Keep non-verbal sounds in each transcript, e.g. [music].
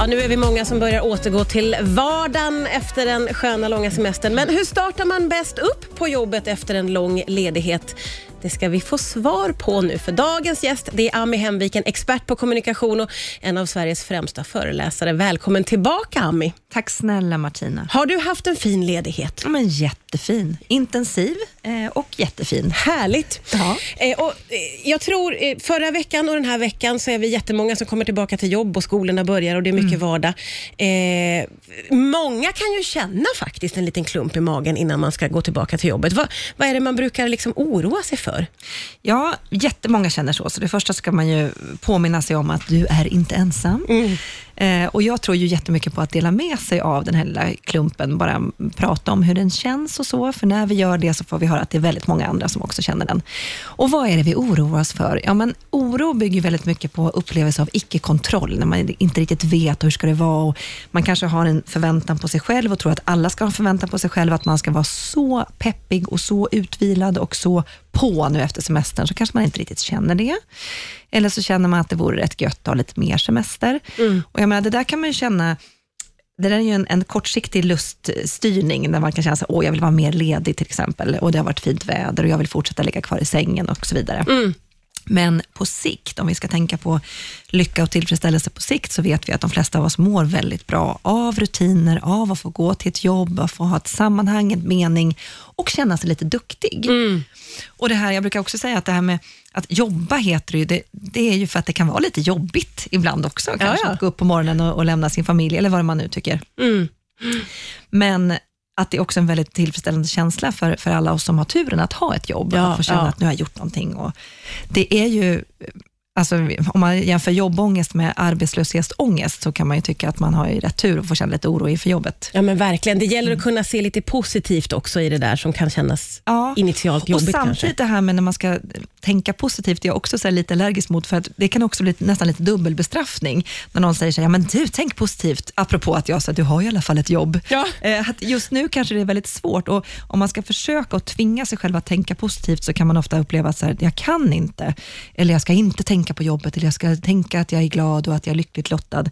Ja, nu är vi många som börjar återgå till vardagen efter den sköna långa semestern. Men hur startar man bäst upp på jobbet efter en lång ledighet? Det ska vi få svar på nu, för dagens gäst det är Ami Hemviken, expert på kommunikation och en av Sveriges främsta föreläsare. Välkommen tillbaka Ami. Tack snälla Martina. Har du haft en fin ledighet? Ja, men jättefin. Intensiv eh, och jättefin. Härligt. Ja. Eh, och, eh, jag tror förra veckan och den här veckan så är vi jättemånga som kommer tillbaka till jobb och skolorna börjar och det är mycket vardag. Eh, många kan ju känna faktiskt en liten klump i magen innan man ska gå tillbaka till jobbet. Vad, vad är det man brukar liksom oroa sig för? Ja, jättemånga känner så. Så det första ska man ju påminna sig om att du är inte ensam. Eh, och Jag tror ju jättemycket på att dela med sig av den här lilla klumpen, bara prata om hur den känns och så, för när vi gör det så får vi höra att det är väldigt många andra som också känner den. Och vad är det vi oroar oss för? Ja, men oro bygger väldigt mycket på upplevelse av icke-kontroll, när man inte riktigt vet hur ska det vara och man kanske har en förväntan på sig själv och tror att alla ska ha en förväntan på sig själv, att man ska vara så peppig och så utvilad och så på nu efter semestern, så kanske man inte riktigt känner det. Eller så känner man att det vore rätt gött att ha lite mer semester. Och jag menar, det där kan man ju känna, det där är ju en, en kortsiktig luststyrning, där man kan känna att åh, jag vill vara mer ledig till exempel, och det har varit fint väder och jag vill fortsätta ligga kvar i sängen och så vidare. Mm. Men på sikt, om vi ska tänka på lycka och tillfredsställelse på sikt, så vet vi att de flesta av oss mår väldigt bra av rutiner, av att få gå till ett jobb, att få ha ett sammanhang, en mening och känna sig lite duktig. Och det här, Jag brukar också säga att det här med att jobba heter det ju, det, det är ju för att det kan vara lite jobbigt ibland också. Kanske ja. att gå upp på morgonen och, och lämna sin familj, eller vad man nu tycker. Men att det är också en väldigt tillfredsställande känsla för, för alla oss som har turen att ha ett jobb, Ja, att få känna ja. att nu har jag gjort någonting. Och det är ju, alltså, om man jämför jobbångest med arbetslöshetsångest, så kan man ju tycka att man har ju rätt tur och får känna lite oro inför jobbet. Ja, men verkligen. Det gäller att kunna se lite positivt också i det där som kan kännas Ja. initialt jobbigt och samtidigt kanske. det här med när man ska tänka positivt, jag är också så lite allergisk mot, för att det kan också bli nästan lite dubbelbestraffning, när någon säger så här, ja men du, tänk positivt, apropå att jag sa, du har i alla fall ett jobb. Ja. Eh, att just nu kanske det är väldigt svårt och om man ska försöka att tvinga sig själv att tänka positivt, så kan man ofta uppleva att så här, jag kan inte, eller jag ska inte tänka på jobbet, eller jag ska tänka att jag är glad och att jag är lyckligt lottad.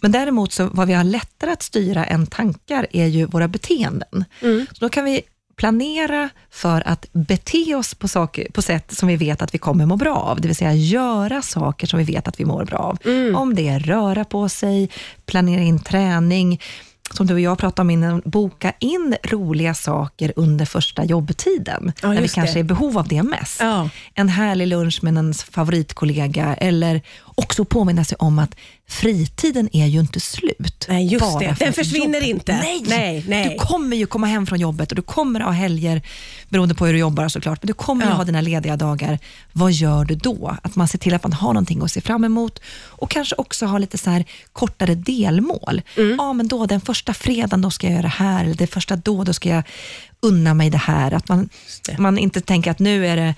Men däremot, så vad vi har lättare att styra än tankar, är ju våra beteenden. Så då kan vi planera för att bete oss på, saker, på sätt som vi vet att vi kommer må bra av, det vill säga göra saker som vi vet att vi mår bra av. Om det är röra på sig, planera in träning, som du och jag pratade om innan, boka in roliga saker under första jobbtiden, Ja, när vi kanske det. är i behov av det mest. Ja. En härlig lunch med ens favoritkollega, eller också påminna sig om att fritiden är ju inte slut. Nej, just bara det. för Den försvinner jobbet- inte. Nej. Nej, nej. Du kommer ju komma hem från jobbet och du kommer ha helger, beroende på hur du jobbar såklart, men du kommer Ja. ha dina lediga dagar. Vad gör du då? Att man ser till att man har någonting att se fram emot och kanske också ha lite så här kortare delmål. Mm. Ja, men då den första fredagen, då ska jag göra det här, eller det första då, då ska jag unna mig det här. Att man, man inte tänker att nu är det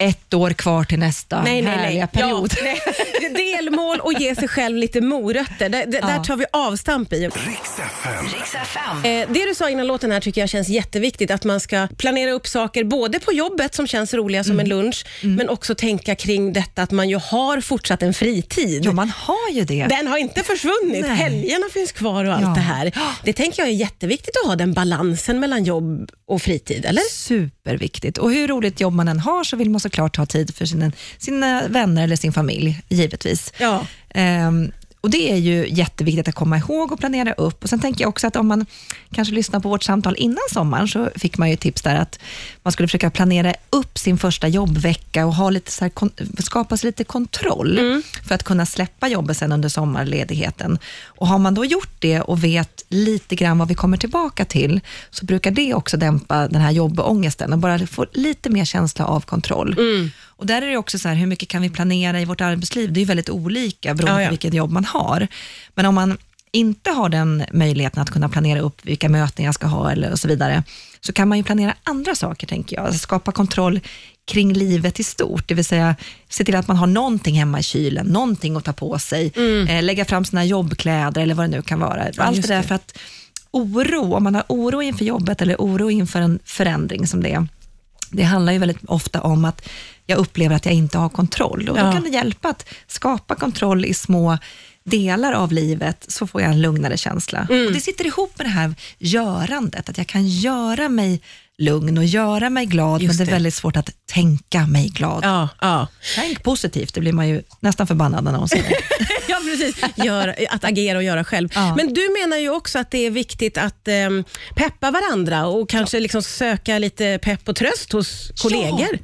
ett år kvar till nästa Nej, nej, härliga nej. period. Ja, nej. Delmål och ge sig själv lite morötter. Det, det, Där Ja. tar vi avstamp i. Riks FM. Riks FM. Eh, det du sa innan låten här tycker jag känns jätteviktigt. Att man ska planera upp saker både på jobbet som känns roliga som Mm. en lunch, men också tänka kring detta att man ju har fortsatt en fritid. Jo, man har ju det. Den har inte försvunnit. Nej. Helgerna finns kvar och allt Ja. det här. Det tänker jag är jätteviktigt att ha den balansen mellan jobb och fritid, eller? Superviktigt. Och hur roligt jobb man än har så vill man såklart ha tid för sina, sina vänner eller sin familj, givetvis. Ja. Ehm, och Det är ju jätteviktigt att komma ihåg och planera upp. Och Sen tänker jag också att om man kanske lyssnar på vårt samtal innan sommaren, så fick man ju tips där att man skulle försöka planera upp sin första jobbvecka och ha lite så här, skapa sig lite kontroll för att kunna släppa jobbet sen under sommarledigheten. Och Har man då gjort det och vet lite grann vad vi kommer tillbaka till, så brukar det också dämpa den här jobbångesten och bara få lite mer känsla av kontroll. Och Där är det också så här, hur mycket kan vi planera i vårt arbetsliv? Det är ju väldigt olika beroende Ja, ja. på vilket jobb man har. Men om man inte har den möjligheten att kunna planera upp vilka möten jag ska ha eller och så vidare, så kan man ju planera andra saker, tänker jag. Alltså skapa kontroll kring livet i stort, det vill säga se till att man har någonting hemma i kylen, någonting att ta på sig, eh, lägga fram sina jobbkläder eller vad det nu kan vara. Allt det där för att oro, om man har oro inför jobbet eller oro inför en förändring som det är, det handlar ju väldigt ofta om att jag upplever att jag inte har kontroll. Och Ja. Då kan det hjälpa att skapa kontroll i små delar av livet så får jag en lugnare känsla. Mm. Och Det sitter ihop med det här görandet, att jag kan göra mig lugn och göra mig glad, Just men det är väldigt svårt att tänka mig glad. Ja, ja. Tänk positivt, det blir man ju nästan förbannad när någon säger. [laughs] ja precis. Gör, att agera och göra själv. Ja. Men du menar ju också att det är viktigt att ehm, peppa varandra och kanske liksom söka lite pepp och tröst hos kollegor.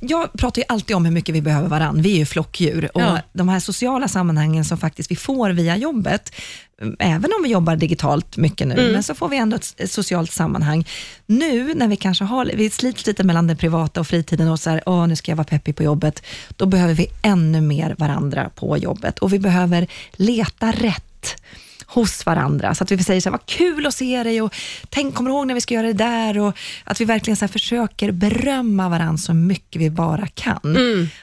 Jag pratar ju alltid om hur mycket vi behöver varandra. Vi är ju flockdjur och Ja. de här sociala sammanhangen som faktiskt vi får via jobbet, mm, även om vi jobbar digitalt mycket nu, Mm. men så får vi ändå ett, socialt sammanhang. Nu när vi kanske har, vi sliter lite mellan det privata och fritiden och så här, åh nu ska jag vara peppig på jobbet, då behöver vi ännu mer varandra på jobbet och vi behöver leta rätt hos varandra, så att vi säger så här, vad kul att se dig och tänk, kommer du ihåg när vi ska göra det där? Och att vi verkligen så försöker berömma varandra så mycket vi bara kan.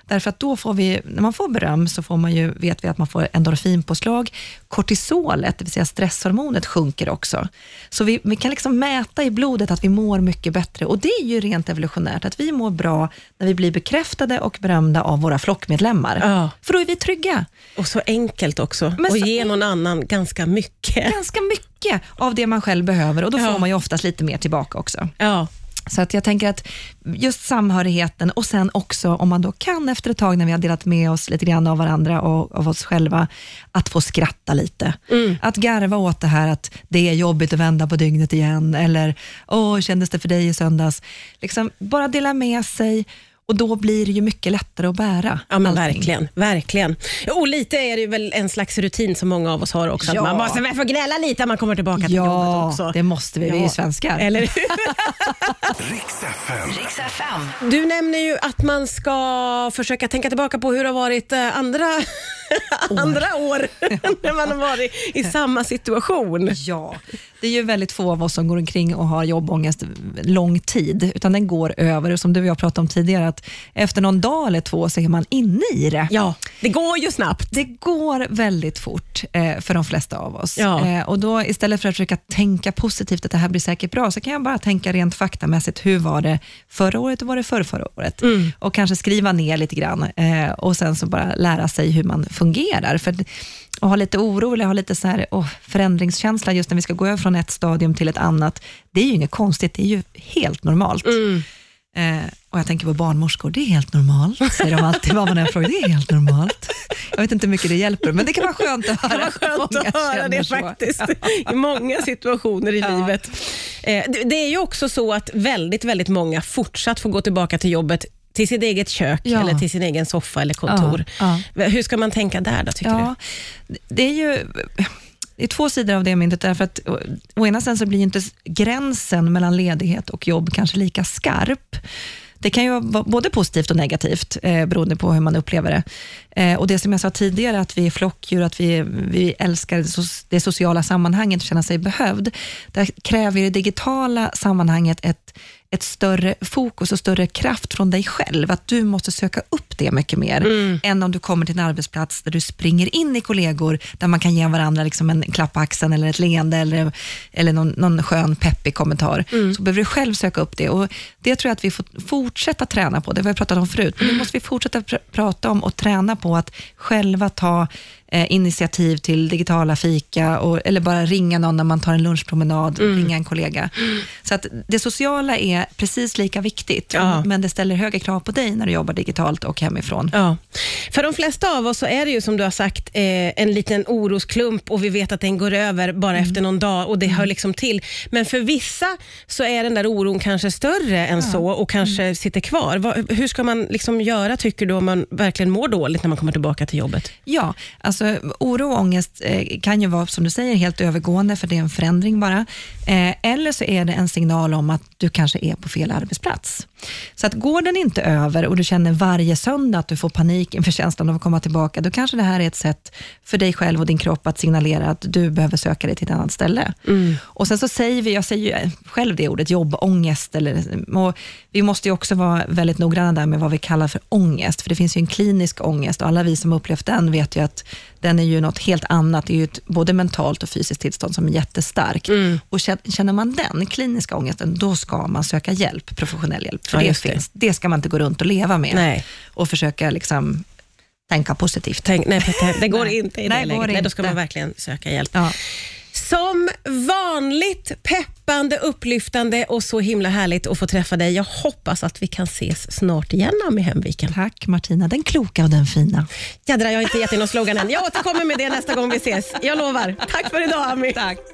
Därför att då får vi, när man får beröm så får man ju, vet vi att man får endorfinpåslag. Kortisolet, det vill säga stresshormonet, sjunker också. Så vi, vi kan liksom mäta i blodet att vi mår mycket bättre och det är ju rent evolutionärt, att vi mår bra när vi blir bekräftade och berömda av våra flockmedlemmar. Ja. För då är vi trygga. Och så enkelt också. Så ge någon annan ganska mycket. ganska mycket av det man själv behöver och då Ja. får man ju oftast lite mer tillbaka också. Ja. Så att jag tänker att just samhörigheten och sen också om man då kan efter ett tag när vi har delat med oss lite grann av varandra och av oss själva, att få skratta lite. Att garva åt det här att det är jobbigt att vända på dygnet igen eller åh, kändes det för dig i söndags? Liksom bara dela med sig och då blir det ju mycket lättare att bära Ja men allting. verkligen, verkligen. Och lite är det ju väl en slags rutin som många av oss har också. Ja. Att man måste väl få gnälla lite när man kommer tillbaka till jobbet Ja, också. det måste vi. Vi är ju svenskar. Eller hur? Riks FM. Riks FM. Du nämner ju att man ska försöka tänka tillbaka på hur det har varit eh, andra, [laughs] andra år [laughs] när man har varit i samma situation. Ja, det är ju väldigt få av oss som går omkring och har jobbångest lång tid, utan den går över. Som du och jag pratade om tidigare, att efter någon dag eller två så är man inne i det. Ja, det går ju snabbt. Det går väldigt fort eh, för de flesta av oss. Ja. Eh, och då istället för att försöka tänka positivt, att det här blir säkert bra, så kan jag bara tänka rent faktamässigt, hur var det förra året och var det förra, förra året? Och kanske skriva ner lite grann eh, och sen så bara lära sig hur man fungerar. För att, att ha lite oro eller ha lite så här, åh, förändringskänsla just när vi ska gå över från ett stadium till ett annat, det är ju inget konstigt, det är ju helt normalt. Eh, och jag tänker på barnmorskor, det är helt normalt, säger de alltid vad man än frågar, det är helt normalt. Jag vet inte hur mycket det hjälper, men det kan vara skönt att höra. Det var skönt Många att höra det så. faktiskt i många situationer i Ja. livet. Eh, det, är ju också så att väldigt, väldigt många fortsatt får gå tillbaka till jobbet till sitt eget kök Ja. eller till sin egen soffa eller kontor. Hur ska man tänka där då, tycker Ja, det är ju det är två sidor av det myntet, därför att å, å ena sidan så blir inte gränsen mellan ledighet och jobb kanske lika skarp. Det kan ju vara både positivt och negativt, eh, beroende på hur man upplever det. Eh, och Det som jag sa tidigare, att vi är flockdjur, att vi, vi älskar det, det sociala sammanhanget, känna sig behövd. Där kräver det digitala sammanhanget ett, ett större fokus och större kraft från dig själv. Att du måste söka upp det mycket mer, än om du kommer till en arbetsplats där du springer in i kollegor, där man kan ge varandra liksom en klapp på axeln eller ett leende eller, eller någon, någon skön peppig kommentar. Så behöver du själv söka upp det. Och Det tror jag att vi får fortsätta träna på. Det har vi pratat om förut, men det måste vi fortsätta pr- prata om och träna på att själva ta eh, initiativ till digitala fika, och, eller bara ringa någon när man tar en lunchpromenad, ringa en kollega. Så att det sociala är precis lika viktigt, Ja. men det ställer högre krav på dig när du jobbar digitalt och hemifrån. Ja. För de flesta av oss så är det ju som du har sagt eh, en liten orosklump och vi vet att den går över bara efter någon dag och det hör liksom till. Men för vissa så är den där oron kanske större än så och kanske sitter kvar. Vad, hur ska man liksom göra tycker du om man verkligen mår dåligt när man kommer tillbaka till jobbet? Ja, alltså oro och ångest eh, kan ju vara, som du säger, helt övergående, för det är en förändring bara. Eh, eller så är det en signal om att du kanske är på fel arbetsplats. Så att går den inte över och du känner varje söndag att du får panik inför känslan av att komma tillbaka, då kanske det här är ett sätt för dig själv och din kropp att signalera att du behöver söka dig till ett annat ställe. Och sen så säger vi, jag säger ju själv det ordet, jobbångest. Eller, och vi måste ju också vara väldigt noggranna där med vad vi kallar för ångest, för det finns ju en klinisk ångest och alla vi som upplevt den vet ju att den är ju något helt annat. Det är ju ett både mentalt och fysiskt tillstånd som är jättestarkt. Och kän- känner man den kliniska ångesten, då ska man söka hjälp, professionell hjälp. För Ja, det, just det. finns, det ska man inte gå runt och leva med Nej. och försöka liksom tänka positivt. Tänk, nej, det går [laughs] Nej. inte i Nej, det läget. går Nej, då ska man verkligen söka hjälp. Ja. Som vanligt peppande, upplyftande och så himla härligt att få träffa dig. Jag hoppas att vi kan ses snart igen, Ami Hemviken. Tack Martina, den kloka och den fina. Jädrar, jag har inte gett dig någon slogan än. Jag återkommer med det nästa gång vi ses. Jag lovar. Tack för idag, Ami. Tack.